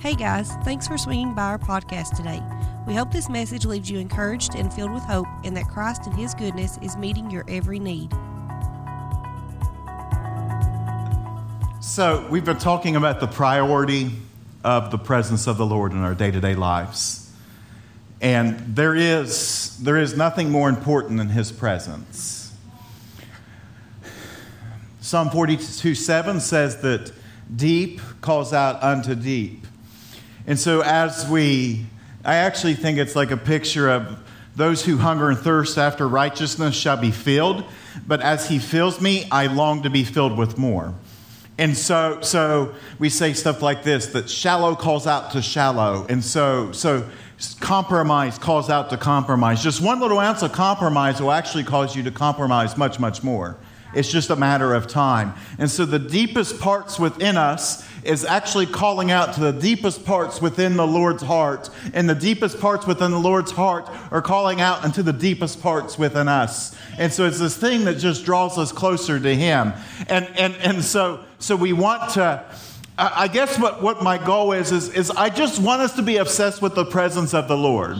Hey guys, thanks for swinging by our podcast today. We hope this message leaves you encouraged and filled with hope, and that Christ and His goodness is meeting your every need. So, we've been talking about the priority of the presence of the Lord in our day to day lives. And there is, there is nothing more important than His presence. Psalm 42 7 says that deep calls out unto deep. And so, as we, I actually think it's like a picture of those who hunger and thirst after righteousness shall be filled. But as he fills me, I long to be filled with more. And so, so we say stuff like this that shallow calls out to shallow. And so, so compromise calls out to compromise. Just one little ounce of compromise will actually cause you to compromise much, much more. It's just a matter of time. And so the deepest parts within us is actually calling out to the deepest parts within the Lord's heart. And the deepest parts within the Lord's heart are calling out into the deepest parts within us. And so it's this thing that just draws us closer to Him. And, and, and so, so we want to. I guess what, what my goal is, is, is I just want us to be obsessed with the presence of the Lord.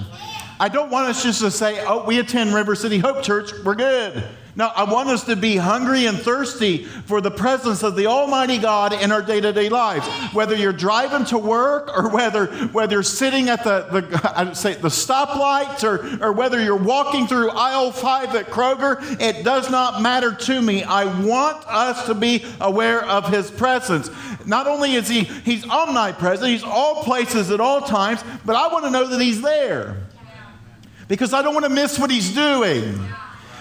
I don't want us just to say, oh, we attend River City Hope Church, we're good. No, I want us to be hungry and thirsty for the presence of the Almighty God in our day to day lives. Whether you're driving to work or whether, whether you're sitting at the, the, I say the stoplights or, or whether you're walking through aisle five at Kroger, it does not matter to me. I want us to be aware of His presence. Not only is He He's omnipresent, He's all places at all times, but I want to know that He's there because I don't want to miss what He's doing.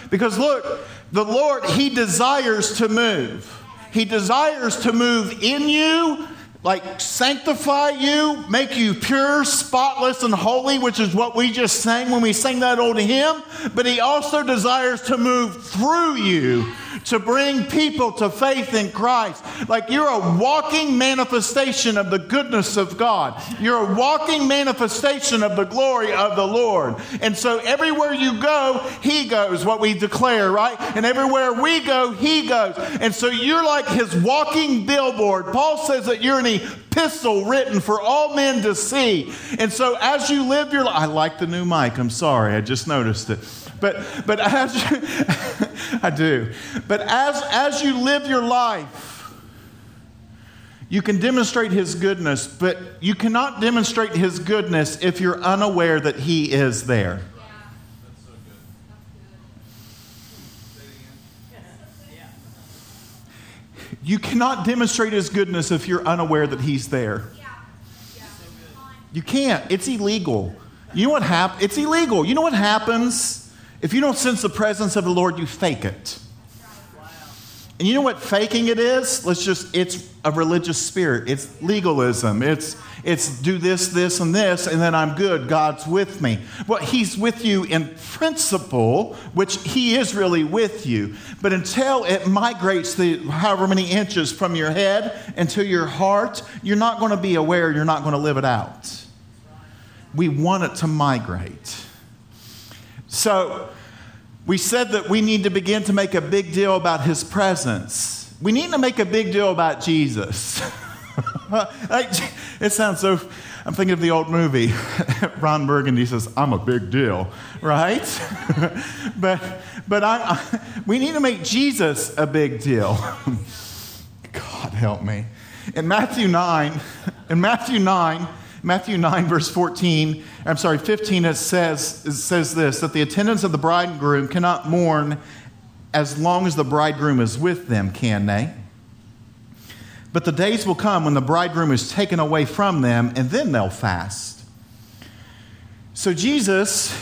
Because look, the Lord, He desires to move. He desires to move in you, like sanctify you, make you pure, spotless, and holy, which is what we just sang when we sang that old hymn. But He also desires to move through you to bring people to faith in Christ. Like you're a walking manifestation of the goodness of God. You're a walking manifestation of the glory of the Lord. And so everywhere you go, He goes, what we declare, right? And everywhere we go, He goes. And so you're like His walking billboard. Paul says that you're an epistle written for all men to see. And so as you live your life, I like the new mic. I'm sorry, I just noticed it. But, but as you, I do. But as, as you live your life, you can demonstrate His goodness, but you cannot demonstrate His goodness if you're unaware that He is there. You cannot demonstrate His goodness if you're unaware that He's there. You can't. It's illegal. You know what happens? It's illegal. You know what happens? If you don't sense the presence of the Lord, you fake it. And you know what faking it is? Let's just, it's a religious spirit. It's legalism. It's, it's do this, this, and this, and then I'm good. God's with me. Well, He's with you in principle, which He is really with you. But until it migrates the however many inches from your head into your heart, you're not going to be aware, you're not going to live it out. We want it to migrate. So, we said that we need to begin to make a big deal about his presence. We need to make a big deal about Jesus. it sounds so. I'm thinking of the old movie. Ron Burgundy says, I'm a big deal, right? but but I, I, we need to make Jesus a big deal. God help me. In Matthew 9, in Matthew 9, Matthew 9, verse 14, I'm sorry, 15, it says, it says this that the attendants of the bridegroom cannot mourn as long as the bridegroom is with them, can they? But the days will come when the bridegroom is taken away from them, and then they'll fast. So Jesus,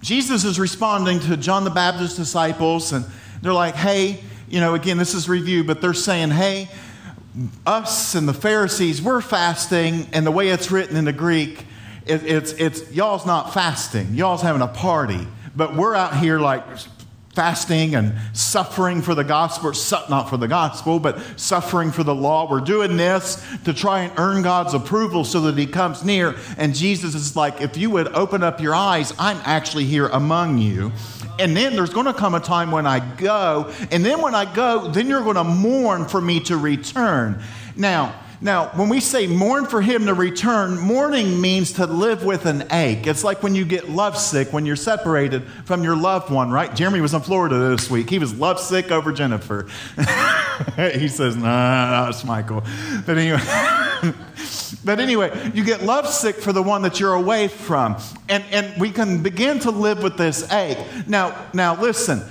Jesus is responding to John the Baptist's disciples, and they're like, hey, you know, again, this is review, but they're saying, hey, us and the Pharisees, we're fasting, and the way it's written in the Greek, it, it's, it's y'all's not fasting, y'all's having a party, but we're out here like fasting and suffering for the gospel, not for the gospel, but suffering for the law. We're doing this to try and earn God's approval so that He comes near. And Jesus is like, if you would open up your eyes, I'm actually here among you. And then there's going to come a time when I go. And then when I go, then you're going to mourn for me to return. Now, now, when we say mourn for him to return, mourning means to live with an ache. It's like when you get lovesick when you're separated from your loved one, right? Jeremy was in Florida this week. He was lovesick over Jennifer. he says, "No, nah, no, it's Michael." But anyway, but anyway, you get lovesick for the one that you're away from, and and we can begin to live with this ache. Now, now listen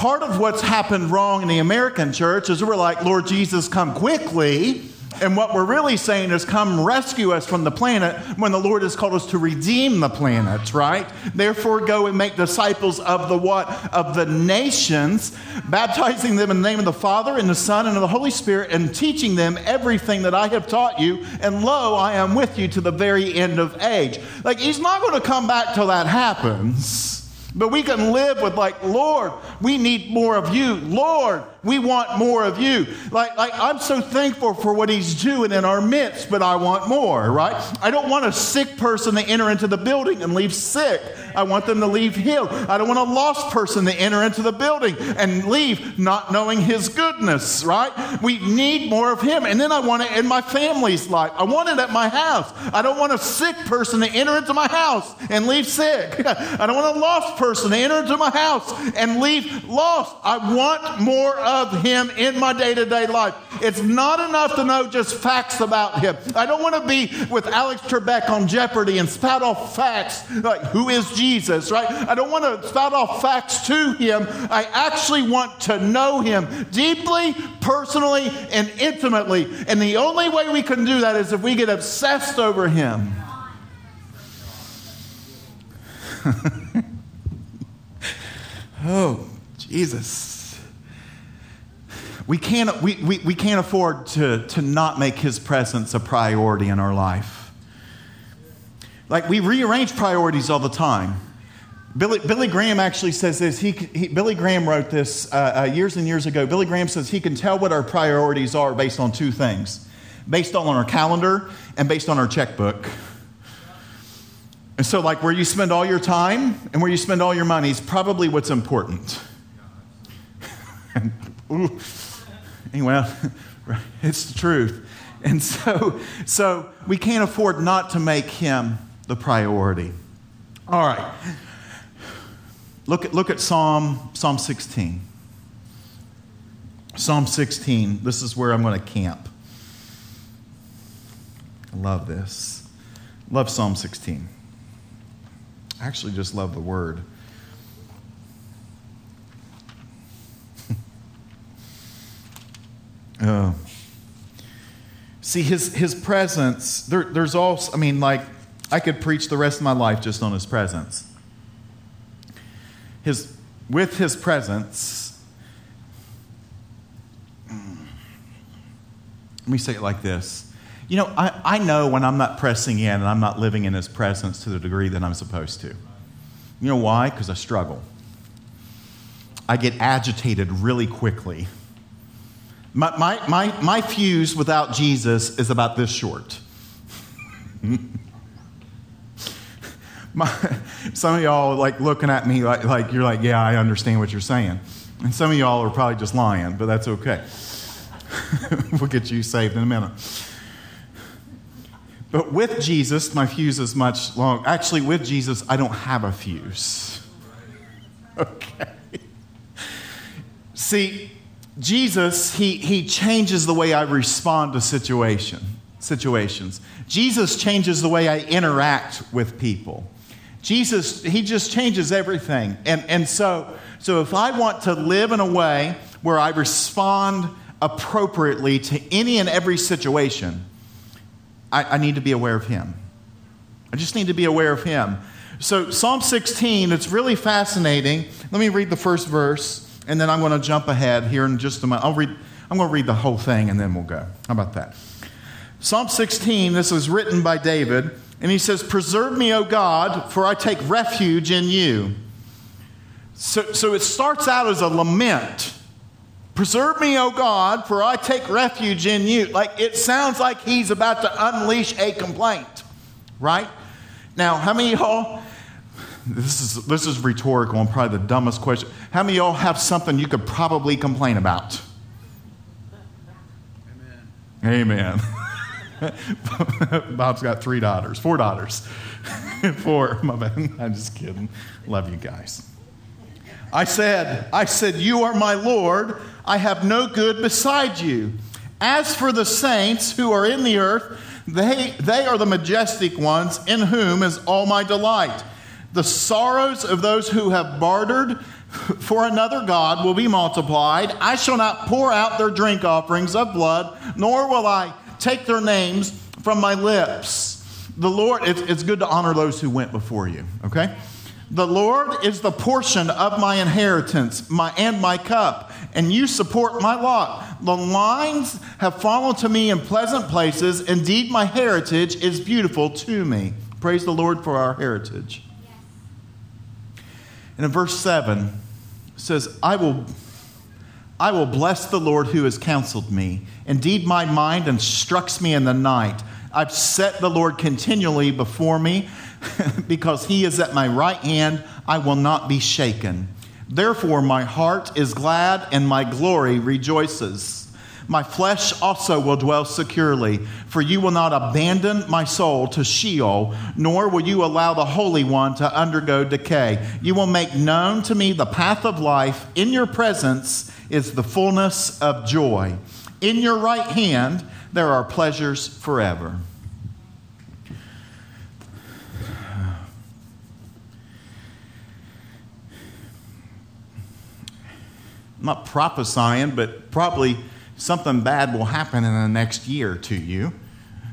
part of what's happened wrong in the American church is we're like, Lord Jesus, come quickly. And what we're really saying is, come rescue us from the planet when the Lord has called us to redeem the planet, right? Therefore, go and make disciples of the what? Of the nations, baptizing them in the name of the Father and the Son and of the Holy Spirit, and teaching them everything that I have taught you. And lo, I am with you to the very end of age. Like, He's not going to come back till that happens. But we can live with, like, Lord, we need more of you. Lord, we want more of you. Like, like I'm so thankful for what he's doing in our midst, but I want more, right? I don't want a sick person to enter into the building and leave sick. I want them to leave healed. I don't want a lost person to enter into the building and leave not knowing his goodness, right? We need more of him. And then I want it in my family's life. I want it at my house. I don't want a sick person to enter into my house and leave sick. I don't want a lost person to enter into my house and leave lost. I want more of Him in my day to day life. It's not enough to know just facts about Him. I don't want to be with Alex Trebek on Jeopardy and spout off facts like who is Jesus, right? I don't want to spout off facts to Him. I actually want to know Him deeply, personally, and intimately. And the only way we can do that is if we get obsessed over Him. oh, Jesus we can't, we, we, we can't afford to, to not make his presence a priority in our life. Like we rearrange priorities all the time. Billy, Billy Graham actually says this. He, he Billy Graham wrote this uh, uh, years and years ago. Billy Graham says he can tell what our priorities are based on two things based on our calendar and based on our checkbook. And so, like, where you spend all your time and where you spend all your money is probably what's important. Anyway, it's the truth. And so, so we can't afford not to make him the priority. All right. Look at, look at Psalm, Psalm 16. Psalm 16. This is where I'm going to camp. I love this. Love Psalm 16. I actually just love the word. Uh, see, his, his presence, there, there's also, I mean, like, I could preach the rest of my life just on his presence. His, with his presence, let me say it like this. You know, I, I know when I'm not pressing in and I'm not living in his presence to the degree that I'm supposed to. You know why? Because I struggle. I get agitated really quickly my, my, my, my fuse without Jesus is about this short. my, some of y'all like looking at me like, like you're like, yeah, I understand what you're saying. And some of y'all are probably just lying, but that's okay. we'll get you saved in a minute. But with Jesus, my fuse is much long. Actually, with Jesus, I don't have a fuse. Okay. See, Jesus, he, he changes the way I respond to situation, situations. Jesus changes the way I interact with people. Jesus, he just changes everything. And, and so, so if I want to live in a way where I respond appropriately to any and every situation, I, I need to be aware of him. I just need to be aware of him. So, Psalm 16, it's really fascinating. Let me read the first verse and then I'm going to jump ahead here in just a moment. I'll read, I'm going to read the whole thing and then we'll go. How about that? Psalm 16, this is written by David, and he says, Preserve me, O God, for I take refuge in you. So, so it starts out as a lament. Preserve me, O God, for I take refuge in you. Like it sounds like he's about to unleash a complaint, right? Now, how many of y'all this is, this is rhetorical and probably the dumbest question. How many of y'all have something you could probably complain about? Amen. Amen. Bob's got three daughters, four daughters. four, my bad. I'm just kidding. Love you guys. I said, I said, You are my Lord. I have no good beside you. As for the saints who are in the earth, they, they are the majestic ones in whom is all my delight. The sorrows of those who have bartered for another God will be multiplied. I shall not pour out their drink offerings of blood, nor will I take their names from my lips. The Lord, it's, it's good to honor those who went before you, okay? The Lord is the portion of my inheritance my, and my cup, and you support my lot. The lines have fallen to me in pleasant places. Indeed, my heritage is beautiful to me. Praise the Lord for our heritage. And in verse 7, says, I will, I will bless the Lord who has counseled me. Indeed, my mind instructs me in the night. I've set the Lord continually before me because he is at my right hand. I will not be shaken. Therefore, my heart is glad and my glory rejoices. My flesh also will dwell securely, for you will not abandon my soul to Sheol, nor will you allow the Holy One to undergo decay. You will make known to me the path of life. In your presence is the fullness of joy. In your right hand there are pleasures forever. I'm not prophesying, but probably something bad will happen in the next year to you.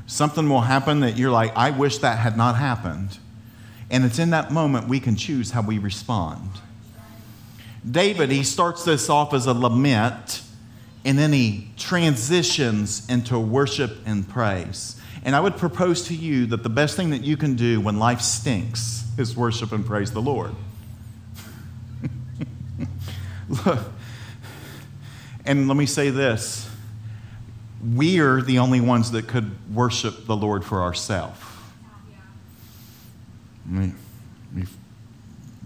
Something will happen that you're like, I wish that had not happened. And it's in that moment we can choose how we respond. David, he starts this off as a lament, and then he transitions into worship and praise. And I would propose to you that the best thing that you can do when life stinks is worship and praise the Lord. Look, and let me say this we're the only ones that could worship the Lord for ourselves. Let me,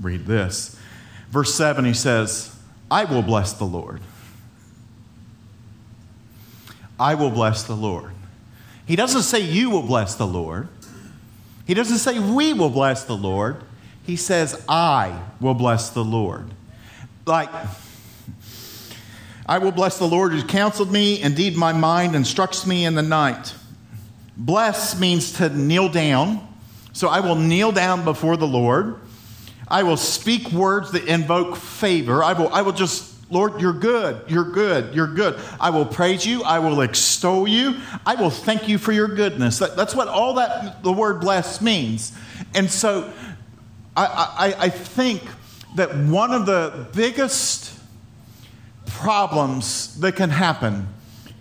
read this. Verse 7, he says, I will bless the Lord. I will bless the Lord. He doesn't say you will bless the Lord. He doesn't say we will bless the Lord. He says I will bless the Lord. Like, I will bless the Lord who counseled me. Indeed, my mind instructs me in the night. Bless means to kneel down. So I will kneel down before the Lord. I will speak words that invoke favor. I will, I will just, Lord, you're good. You're good. You're good. I will praise you. I will extol you. I will thank you for your goodness. That, that's what all that the word bless means. And so I, I, I think that one of the biggest problems that can happen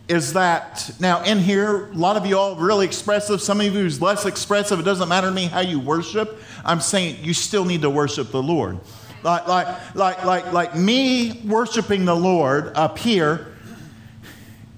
is that now in here, a lot of you all really expressive, some of you who's less expressive, it doesn't matter to me how you worship. I'm saying you still need to worship the Lord. Like, like, like, like, like me worshiping the Lord up here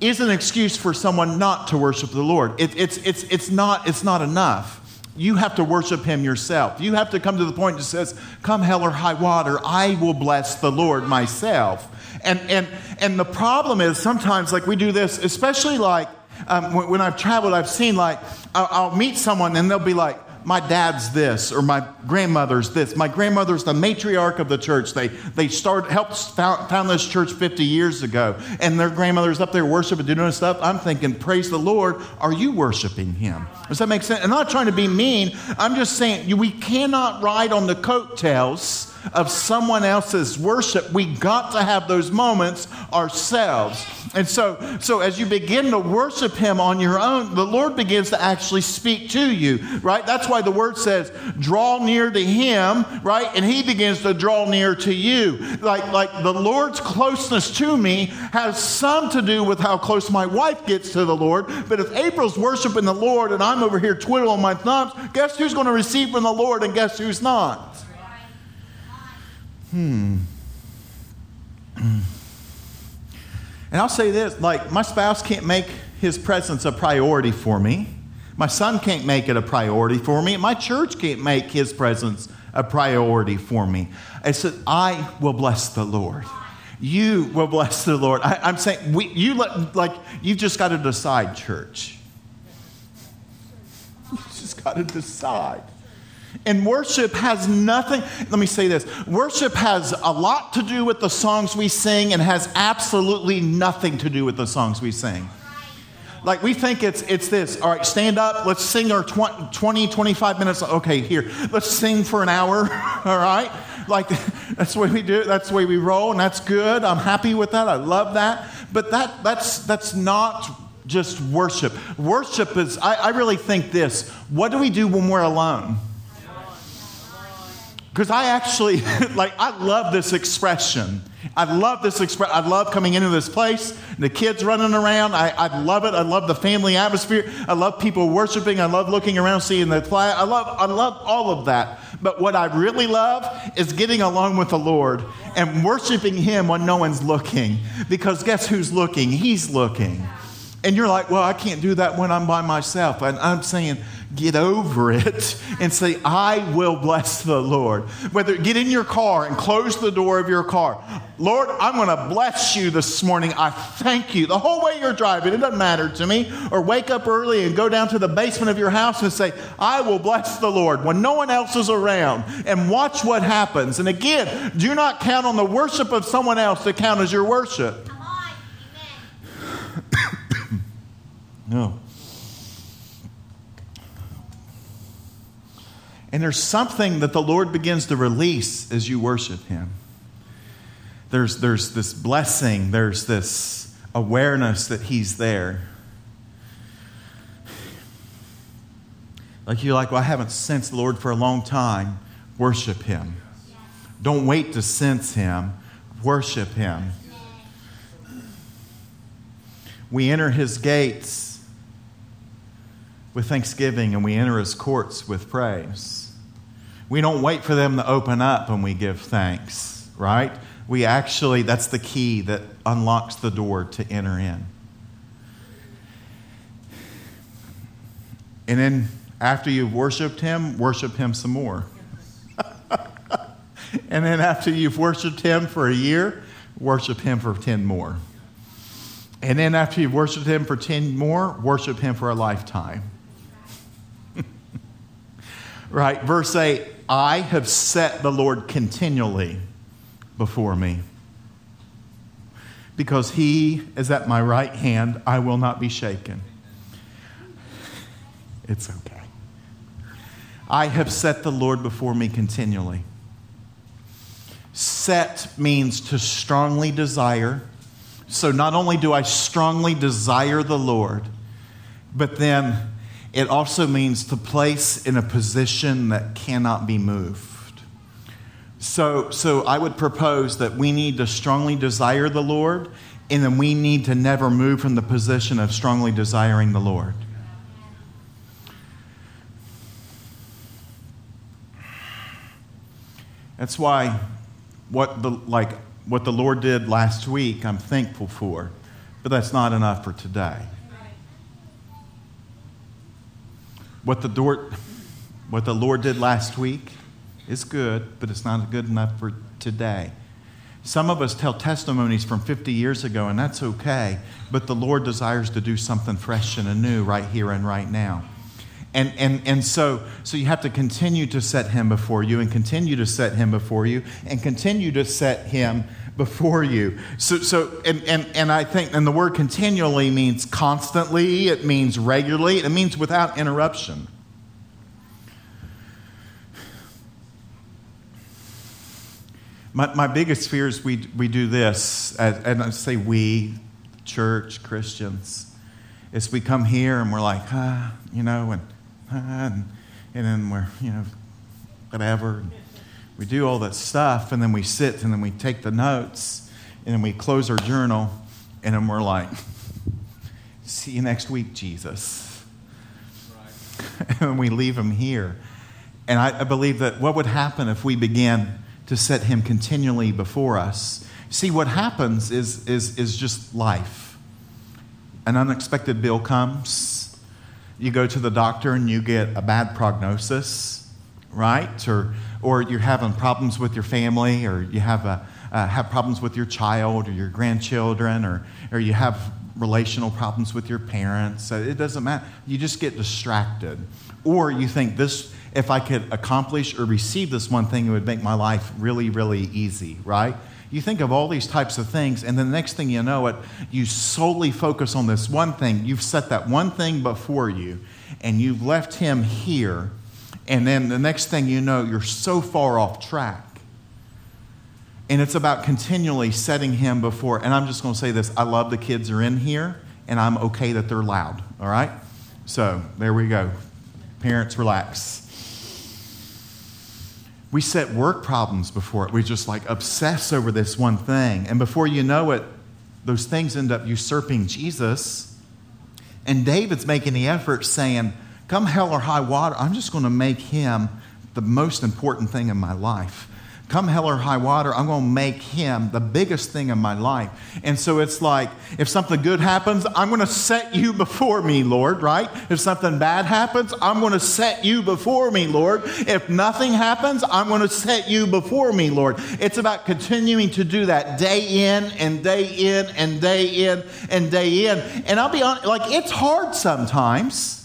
is an excuse for someone not to worship the Lord. It, it's, it's, it's, not, it's not enough. You have to worship him yourself. You have to come to the point that says, Come hell or high water, I will bless the Lord myself. And, and, and the problem is sometimes, like we do this, especially like um, when, when, I've traveled, I've seen like, I'll, I'll meet someone and they'll be like, my dad's this or my grandmother's this. My grandmother's the matriarch of the church. They, they started, helped found, found this church 50 years ago, and their grandmother's up there worshiping, doing stuff. I'm thinking, praise the Lord. Are you worshiping him? Does that make sense? I'm not trying to be mean. I'm just saying we cannot ride on the coattails of someone else's worship. We got to have those moments ourselves. And so, so as you begin to worship Him on your own, the Lord begins to actually speak to you, right? That's why the word says, draw near to Him, right? And He begins to draw near to you. Like, like the Lord's closeness to me has some to do with how close my wife gets to the Lord. But if April's worshiping the Lord and I'm over here twiddling my thumbs, guess who's going to receive from the Lord and guess who's not? Hmm. And I'll say this like, my spouse can't make his presence a priority for me. My son can't make it a priority for me. My church can't make his presence a priority for me. I said, I will bless the Lord. You will bless the Lord. I, am saying, we, you let, like, you've just got to decide, church. You just got to decide. And worship has nothing, let me say this worship has a lot to do with the songs we sing and has absolutely nothing to do with the songs we sing. Like we think it's it's this. All right, stand up. Let's sing our 20, 25 minutes. Okay, here. Let's sing for an hour. All right? Like that's the way we do it. That's the way we roll, and that's good. I'm happy with that. I love that. But that that's that's not just worship. Worship is I, I really think this. What do we do when we're alone? Because I actually, like, I love this expression. I love this expression. I love coming into this place, the kids running around. I, I love it. I love the family atmosphere. I love people worshiping. I love looking around, seeing the flag. I love, I love all of that. But what I really love is getting along with the Lord and worshiping Him when no one's looking. Because guess who's looking? He's looking. And you're like, well, I can't do that when I'm by myself. And I'm saying, get over it and say, I will bless the Lord. Whether get in your car and close the door of your car. Lord, I'm going to bless you this morning. I thank you. The whole way you're driving, it doesn't matter to me. Or wake up early and go down to the basement of your house and say, I will bless the Lord when no one else is around and watch what happens. And again, do not count on the worship of someone else to count as your worship. Amen no. And there's something that the Lord begins to release as you worship Him. There's, there's this blessing, there's this awareness that He's there. Like you're like, well, I haven't sensed the Lord for a long time. Worship Him. Don't wait to sense Him, worship Him. We enter His gates with thanksgiving and we enter his courts with praise. We don't wait for them to open up and we give thanks, right? We actually, that's the key that unlocks the door to enter in. And then after you've worshiped him, worship him some more. and then after you've worshiped him for a year, worship him for 10 more. And then after you've worshiped him for 10 more, worship him for a lifetime. Right? Verse 8 I have set the Lord continually before me. Because he is at my right hand, I will not be shaken. It's okay. I have set the Lord before me continually. Set means to strongly desire. So not only do I strongly desire the Lord, but then it also means to place in a position that cannot be moved. So, so I would propose that we need to strongly desire the Lord, and then we need to never move from the position of strongly desiring the Lord. That's why what the like what the Lord did last week, I'm thankful for, but that's not enough for today. What the, door, what the Lord did last week is good, but it's not good enough for today. Some of us tell testimonies from 50 years ago, and that's okay, but the Lord desires to do something fresh and anew right here and right now. And, and, and so, so you have to continue to set Him before you, and continue to set Him before you, and continue to set Him before you. So, so and, and, and I think, and the word continually means constantly, it means regularly, it means without interruption. My, my biggest fear is we, we do this, and I say we, church, Christians, is we come here and we're like, ah, you know, and, ah, and, and then we're, you know, whatever we do all that stuff, and then we sit and then we take the notes, and then we close our journal, and then we're like, see you next week, Jesus. Right. and we leave him here. And I, I believe that what would happen if we began to set him continually before us? See, what happens is, is, is just life. An unexpected bill comes. You go to the doctor and you get a bad prognosis, right? Or or you're having problems with your family, or you have, a, uh, have problems with your child or your grandchildren, or, or you have relational problems with your parents. It doesn't matter. You just get distracted. Or you think this, if I could accomplish or receive this one thing, it would make my life really, really easy, right? You think of all these types of things, and the next thing you know it, you solely focus on this one thing. You've set that one thing before you, and you've left him here. And then the next thing you know, you're so far off track. And it's about continually setting him before. And I'm just going to say this I love the kids are in here, and I'm okay that they're loud, all right? So there we go. Parents, relax we set work problems before it. We just like obsess over this one thing. And before you know it, those things end up usurping Jesus. And David's making the effort saying, Come hell or high water, I'm just going to make him the most important thing in my life come hell or high water, I'm going to make him the biggest thing in my life. And so it's like, if something good happens, I'm going to set you before me, Lord, right? If something bad happens, I'm going to set you before me, Lord. If nothing happens, I'm going to set you before me, Lord. It's about continuing to do that day in and day in and day in and day in. And I'll be honest, like, it's hard sometimes.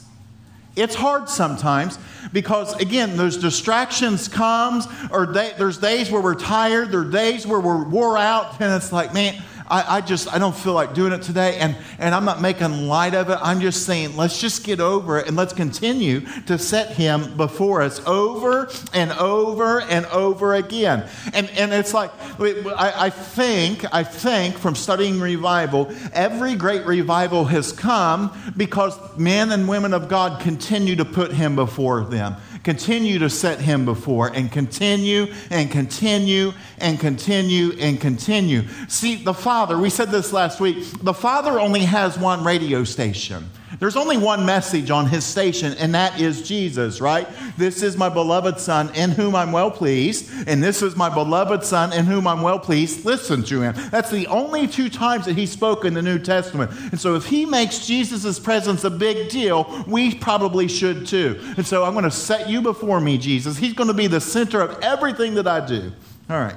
It's hard sometimes because again, those distractions comes, or they, there's days where we're tired, there are days where we're wore out, and it's like, man, I, I, just I don't feel like doing it today, and and I'm not making light of it. I'm just saying, let's just get over it and let's continue to set Him before us over and over and over again. And and it's like I, I think I think from studying revival, every great revival has come because men and women of God continue to put Him before them continue to set him before and continue and continue and continue and continue. See, the Father, we said this last week, the Father only has one radio station. There's only one message on his station, and that is Jesus, right? This is my beloved Son in whom I'm well pleased, and this is my beloved Son in whom I'm well pleased. Listen to him. That's the only two times that he spoke in the New Testament. And so if he makes Jesus' presence a big deal, we probably should too. And so I'm going to set you before me, Jesus. He's going to be the center of everything that I do. All right.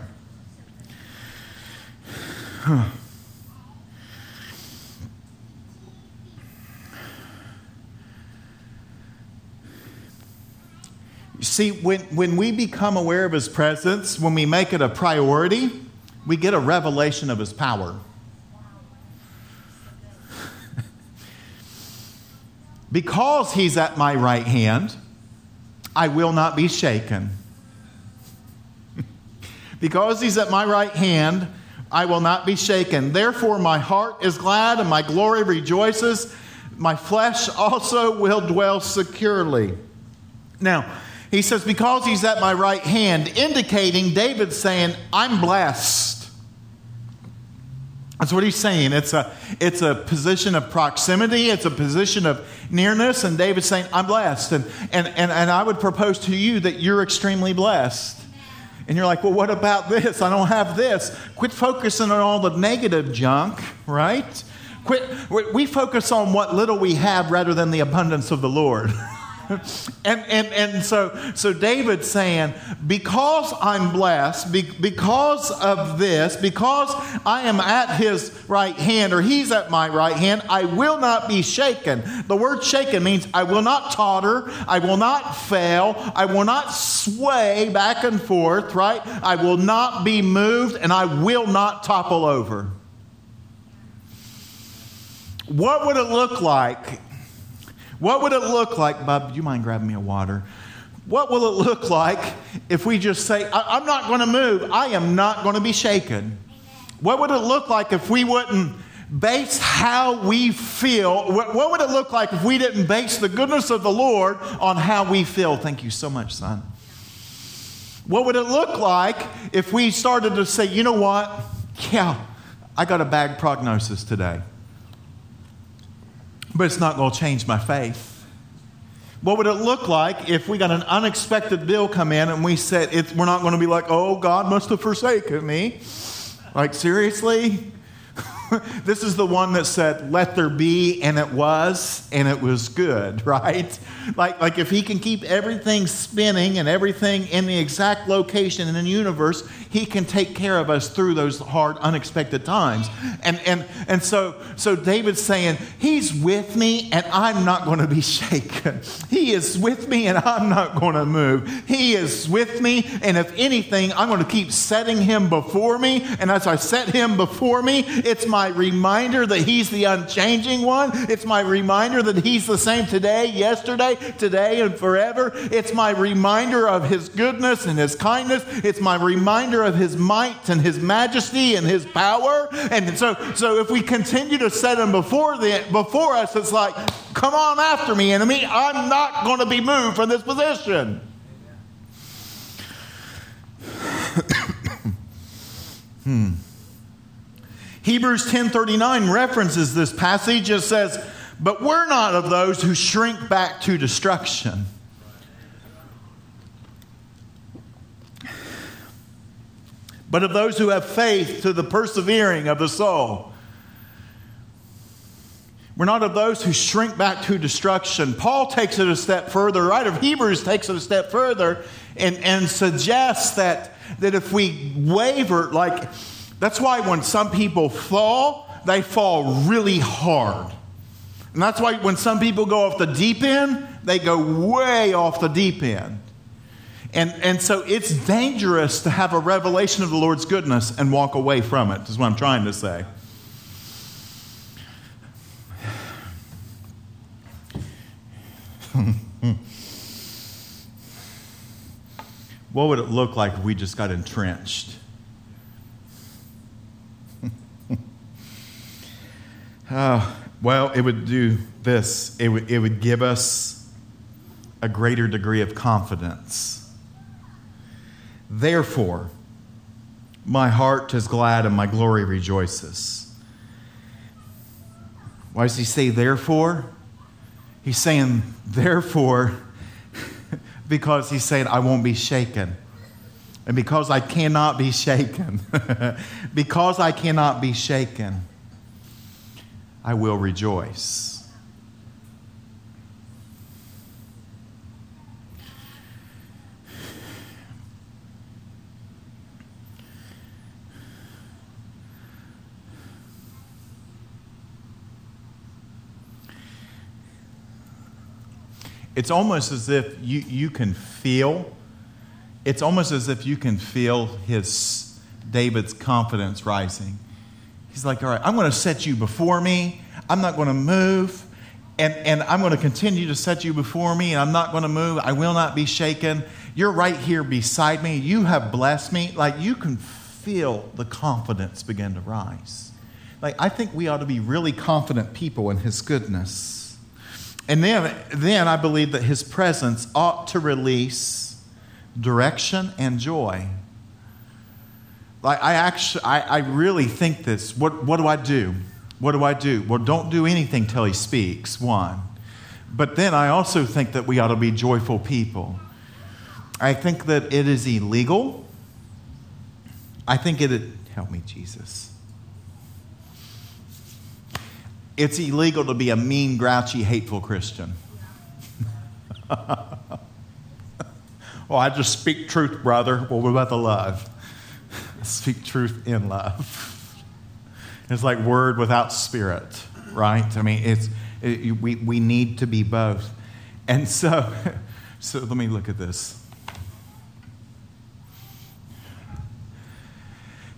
See, when, when we become aware of His presence, when we make it a priority, we get a revelation of His power. because He's at my right hand, I will not be shaken. because He's at my right hand, I will not be shaken. Therefore, my heart is glad and my glory rejoices. My flesh also will dwell securely. Now, he says, Because he's at my right hand, indicating David saying, I'm blessed. That's what he's saying. It's a, it's a position of proximity, it's a position of nearness, and David's saying, I'm blessed. And, and, and, and I would propose to you that you're extremely blessed. And you're like, well, what about this? I don't have this. Quit focusing on all the negative junk, right? Quit, we focus on what little we have rather than the abundance of the Lord. and, and, and so, so David's saying, because I'm blessed, be, because of this, because I am at his right hand, or he's at my right hand, I will not be shaken. The word shaken means I will not totter, I will not fail, I will not sway back and forth, right? I will not be moved, and I will not topple over. What would it look like what would it look like, Bob? Do you mind grabbing me a water? What will it look like if we just say, I- am not going to move, I am not going to be shaken? What would it look like if we wouldn't base how we feel? What, what would it look like if we didn't base the goodness of the Lord on how we feel? Thank you so much, son. What would it look like if we started to say, you know what? Yeah, I got a bad prognosis today but it's not going to change my faith. What would it look like if we got an unexpected bill come in and we said, we're not going to be like, oh, God must have forsaken me? Like, seriously? this is the one that said, Let there be, and it was, and it was good, right? Like, like if he can keep everything spinning and everything in the exact location in the universe, he can take care of us through those hard, unexpected times. And, and, and so, so David's saying, He's with me, and I'm not going to be shaken. He is with me, and I'm not going to move. He is with me, and if anything, I'm going to keep setting him before me. And as I set him before me, it's my reminder that He's the unchanging one. It's my reminder that He's the same today, yesterday, today, and forever. It's my reminder of His goodness and His kindness. It's my reminder of His might and His majesty and His power. And so, so if we continue to set Him before, the, before us, it's like, come on after me, enemy. I'm not going to be moved from this position. hmm. Hebrews 10:39 references this passage. It says, "But we're not of those who shrink back to destruction." But of those who have faith to the persevering of the soul. We're not of those who shrink back to destruction. Paul takes it a step further. Right of Hebrews takes it a step further and, and suggests that, that if we waver, like that's why when some people fall, they fall really hard. And that's why when some people go off the deep end, they go way off the deep end. And, and so it's dangerous to have a revelation of the Lord's goodness and walk away from it, is what I'm trying to say. what would it look like if we just got entrenched? Uh, well, it would do this it would, it would give us a greater degree of confidence. Therefore, my heart is glad and my glory rejoices. Why does he say therefore? He's saying therefore because he's saying I won't be shaken. And because I cannot be shaken, because I cannot be shaken, I will rejoice. It's almost as if you, you can feel, it's almost as if you can feel his David's confidence rising He's like, All right, I'm going to set you before me. I'm not going to move. And, and I'm going to continue to set you before me, and I'm not going to move. I will not be shaken. You're right here beside me. You have blessed me. Like you can feel the confidence begin to rise. Like I think we ought to be really confident people in His goodness. And then, then I believe that His presence ought to release direction and joy. Like I actually, I, I really think this. What, what do I do? What do I do? Well, don't do anything till he speaks, one. But then I also think that we ought to be joyful people. I think that it is illegal. I think it, help me, Jesus. It's illegal to be a mean, grouchy, hateful Christian. well, I just speak truth, brother. Well, what about the love? Speak truth in love. It's like word without spirit, right? I mean, it's, it, we, we need to be both. And so, so let me look at this.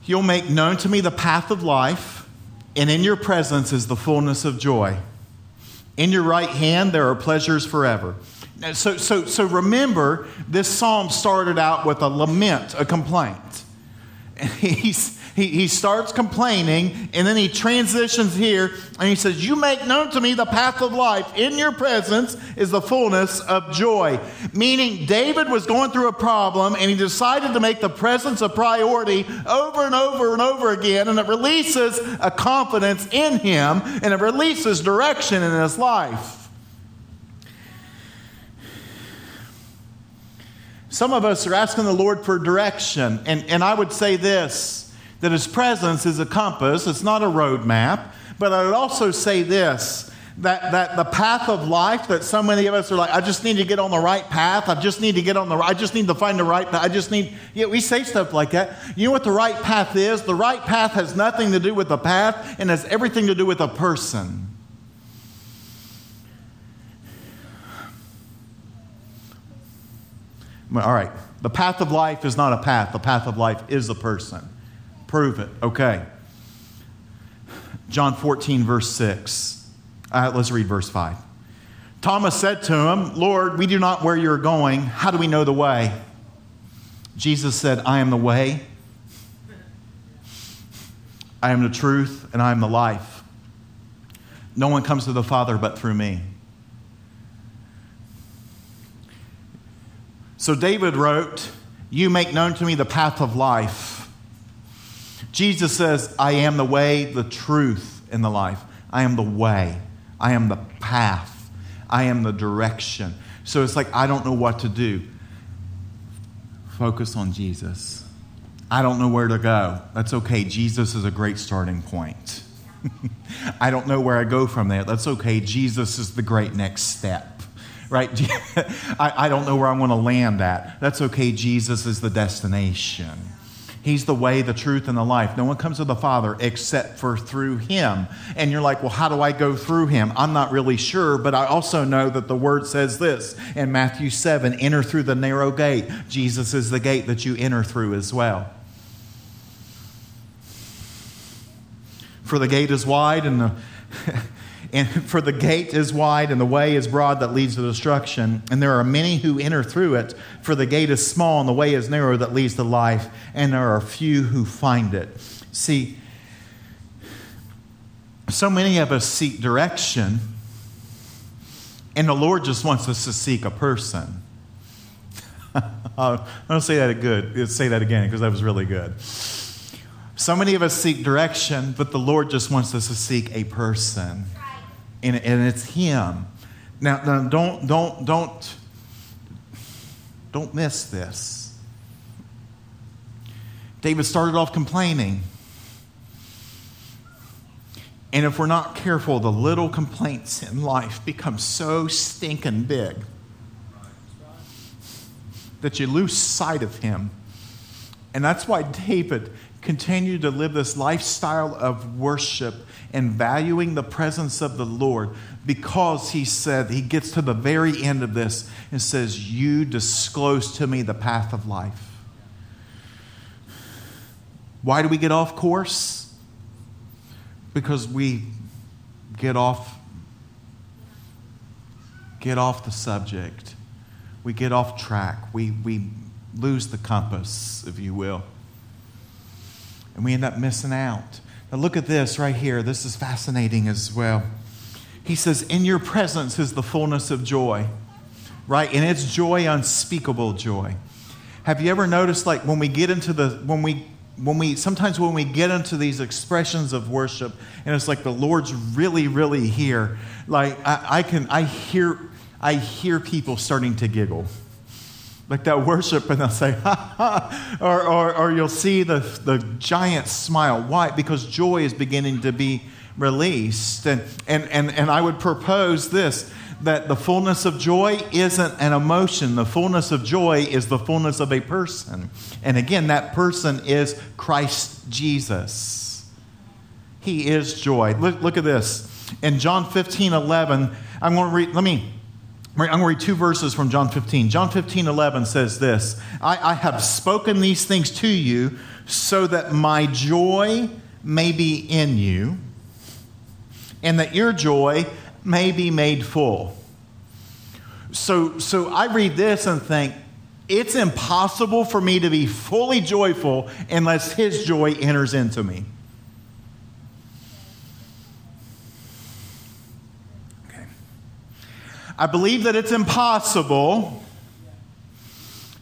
You'll make known to me the path of life, and in your presence is the fullness of joy. In your right hand there are pleasures forever. So, so, so remember, this psalm started out with a lament, a complaint. He's, he, he starts complaining, and then he transitions here, and he says, You make known to me the path of life. In your presence is the fullness of joy. Meaning, David was going through a problem, and he decided to make the presence a priority over and over and over again, and it releases a confidence in him, and it releases direction in his life. Some of us are asking the Lord for direction. And, and I would say this that his presence is a compass, it's not a road map. But I would also say this that, that the path of life that so many of us are like, I just need to get on the right path. I just need to get on the I just need to find the right path. I just need, yeah, we say stuff like that. You know what the right path is? The right path has nothing to do with the path and has everything to do with a person. All right. The path of life is not a path. The path of life is a person. Prove it. Okay. John 14, verse 6. Uh, let's read verse 5. Thomas said to him, Lord, we do not where you're going. How do we know the way? Jesus said, I am the way, I am the truth, and I am the life. No one comes to the Father but through me. So David wrote, You make known to me the path of life. Jesus says, I am the way, the truth, and the life. I am the way. I am the path. I am the direction. So it's like, I don't know what to do. Focus on Jesus. I don't know where to go. That's okay. Jesus is a great starting point. I don't know where I go from there. That's okay. Jesus is the great next step right? I, I don't know where I'm going to land at. That's okay. Jesus is the destination. He's the way, the truth, and the life. No one comes to the Father except for through Him. And you're like, well, how do I go through Him? I'm not really sure, but I also know that the Word says this in Matthew 7 enter through the narrow gate. Jesus is the gate that you enter through as well. For the gate is wide and the and for the gate is wide and the way is broad that leads to destruction, and there are many who enter through it. For the gate is small and the way is narrow that leads to life, and there are few who find it. See, so many of us seek direction, and the Lord just wants us to seek a person. Uh, I'll say that good. Say that again because that was really good. So many of us seek direction, but the Lord just wants us to seek a person and, and it's Him. Now, now, don't, don't, don't, don't miss this. David started off complaining. And if we're not careful, the little complaints in life become so stinking big that you lose sight of Him. And that's why David continued to live this lifestyle of worship and valuing the presence of the Lord because he said, he gets to the very end of this and says, You disclose to me the path of life. Why do we get off course? Because we get off get off the subject. We get off track. We, we lose the compass, if you will. And we end up missing out. Now, look at this right here. This is fascinating as well. He says, In your presence is the fullness of joy, right? And it's joy, unspeakable joy. Have you ever noticed, like, when we get into the, when we, when we, sometimes when we get into these expressions of worship, and it's like the Lord's really, really here, like, I, I can, I hear, I hear people starting to giggle like that worship, and they'll say, ha ha, or, or, or you'll see the, the giant smile. Why? Because joy is beginning to be released. And, and, and, and I would propose this that the fullness of joy isn't an emotion, the fullness of joy is the fullness of a person. And again, that person is Christ Jesus. He is joy. Look, look at this. In John 15 11, I'm going to read, let me I'm going to read two verses from John 15. John 15, 11 says this I, I have spoken these things to you so that my joy may be in you and that your joy may be made full. So, so I read this and think, it's impossible for me to be fully joyful unless his joy enters into me. I believe that it's impossible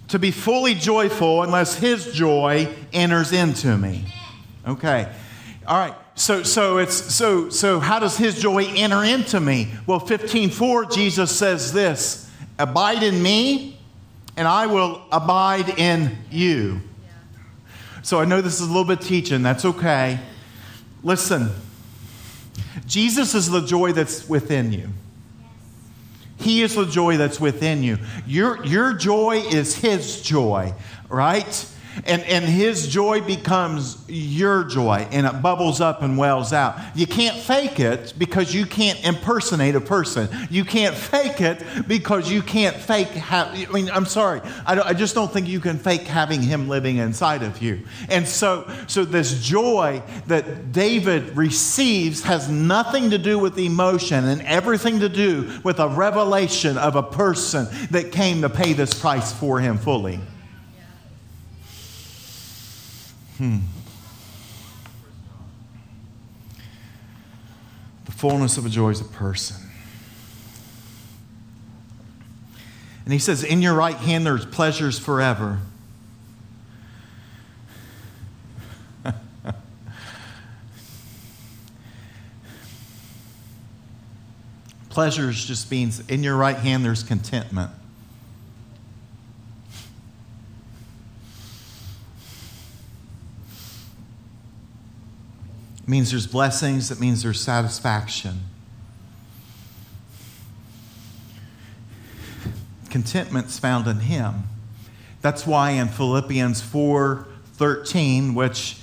to be fully joyful unless His joy enters into me. Okay. All right. So, so it's so so. How does His joy enter into me? Well, fifteen four, Jesus says this: "Abide in me, and I will abide in you." So I know this is a little bit teaching. That's okay. Listen, Jesus is the joy that's within you. He is the joy that's within you. Your, your joy is His joy, right? And, and his joy becomes your joy and it bubbles up and wells out. You can't fake it because you can't impersonate a person. You can't fake it because you can't fake have, I mean, I'm sorry. I, I just don't think you can fake having him living inside of you. And so, so this joy that David receives has nothing to do with emotion and everything to do with a revelation of a person that came to pay this price for him fully. Hmm. The fullness of a joy is a person. And he says, In your right hand there's pleasures forever. pleasures just means in your right hand there's contentment. Means there's blessings, it means there's satisfaction. Contentment's found in Him. That's why in Philippians 4 13, which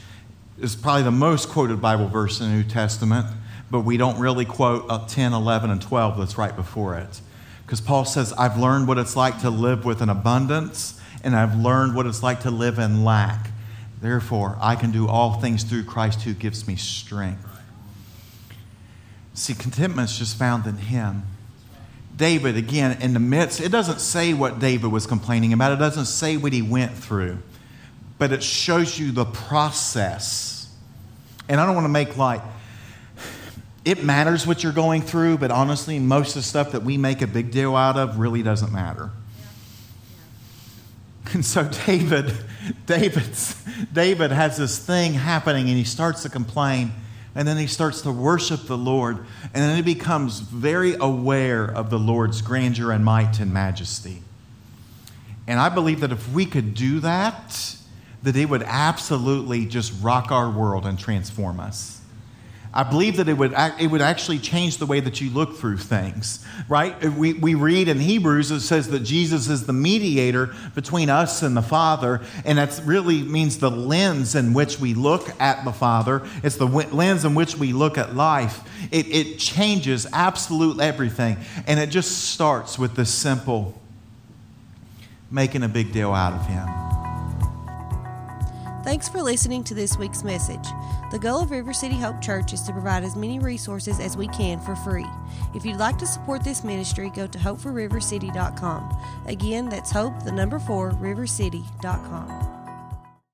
is probably the most quoted Bible verse in the New Testament, but we don't really quote up 10, 11, and 12 that's right before it. Because Paul says, I've learned what it's like to live with an abundance, and I've learned what it's like to live in lack. Therefore, I can do all things through Christ who gives me strength. See, contentment is just found in Him. David, again, in the midst, it doesn't say what David was complaining about, it doesn't say what he went through, but it shows you the process. And I don't want to make like, it matters what you're going through, but honestly, most of the stuff that we make a big deal out of really doesn't matter. And so David, David's, David has this thing happening and he starts to complain and then he starts to worship the Lord and then he becomes very aware of the Lord's grandeur and might and majesty. And I believe that if we could do that, that it would absolutely just rock our world and transform us. I believe that it would, it would actually change the way that you look through things, right? We, we read in Hebrews, it says that Jesus is the mediator between us and the Father, and that really means the lens in which we look at the Father. It's the lens in which we look at life. It, it changes absolute everything, and it just starts with this simple making a big deal out of Him. Thanks for listening to this week's message. The goal of River City Hope Church is to provide as many resources as we can for free. If you'd like to support this ministry, go to hope4rivercity.com. Again, that's hope, the number four, rivercity.com.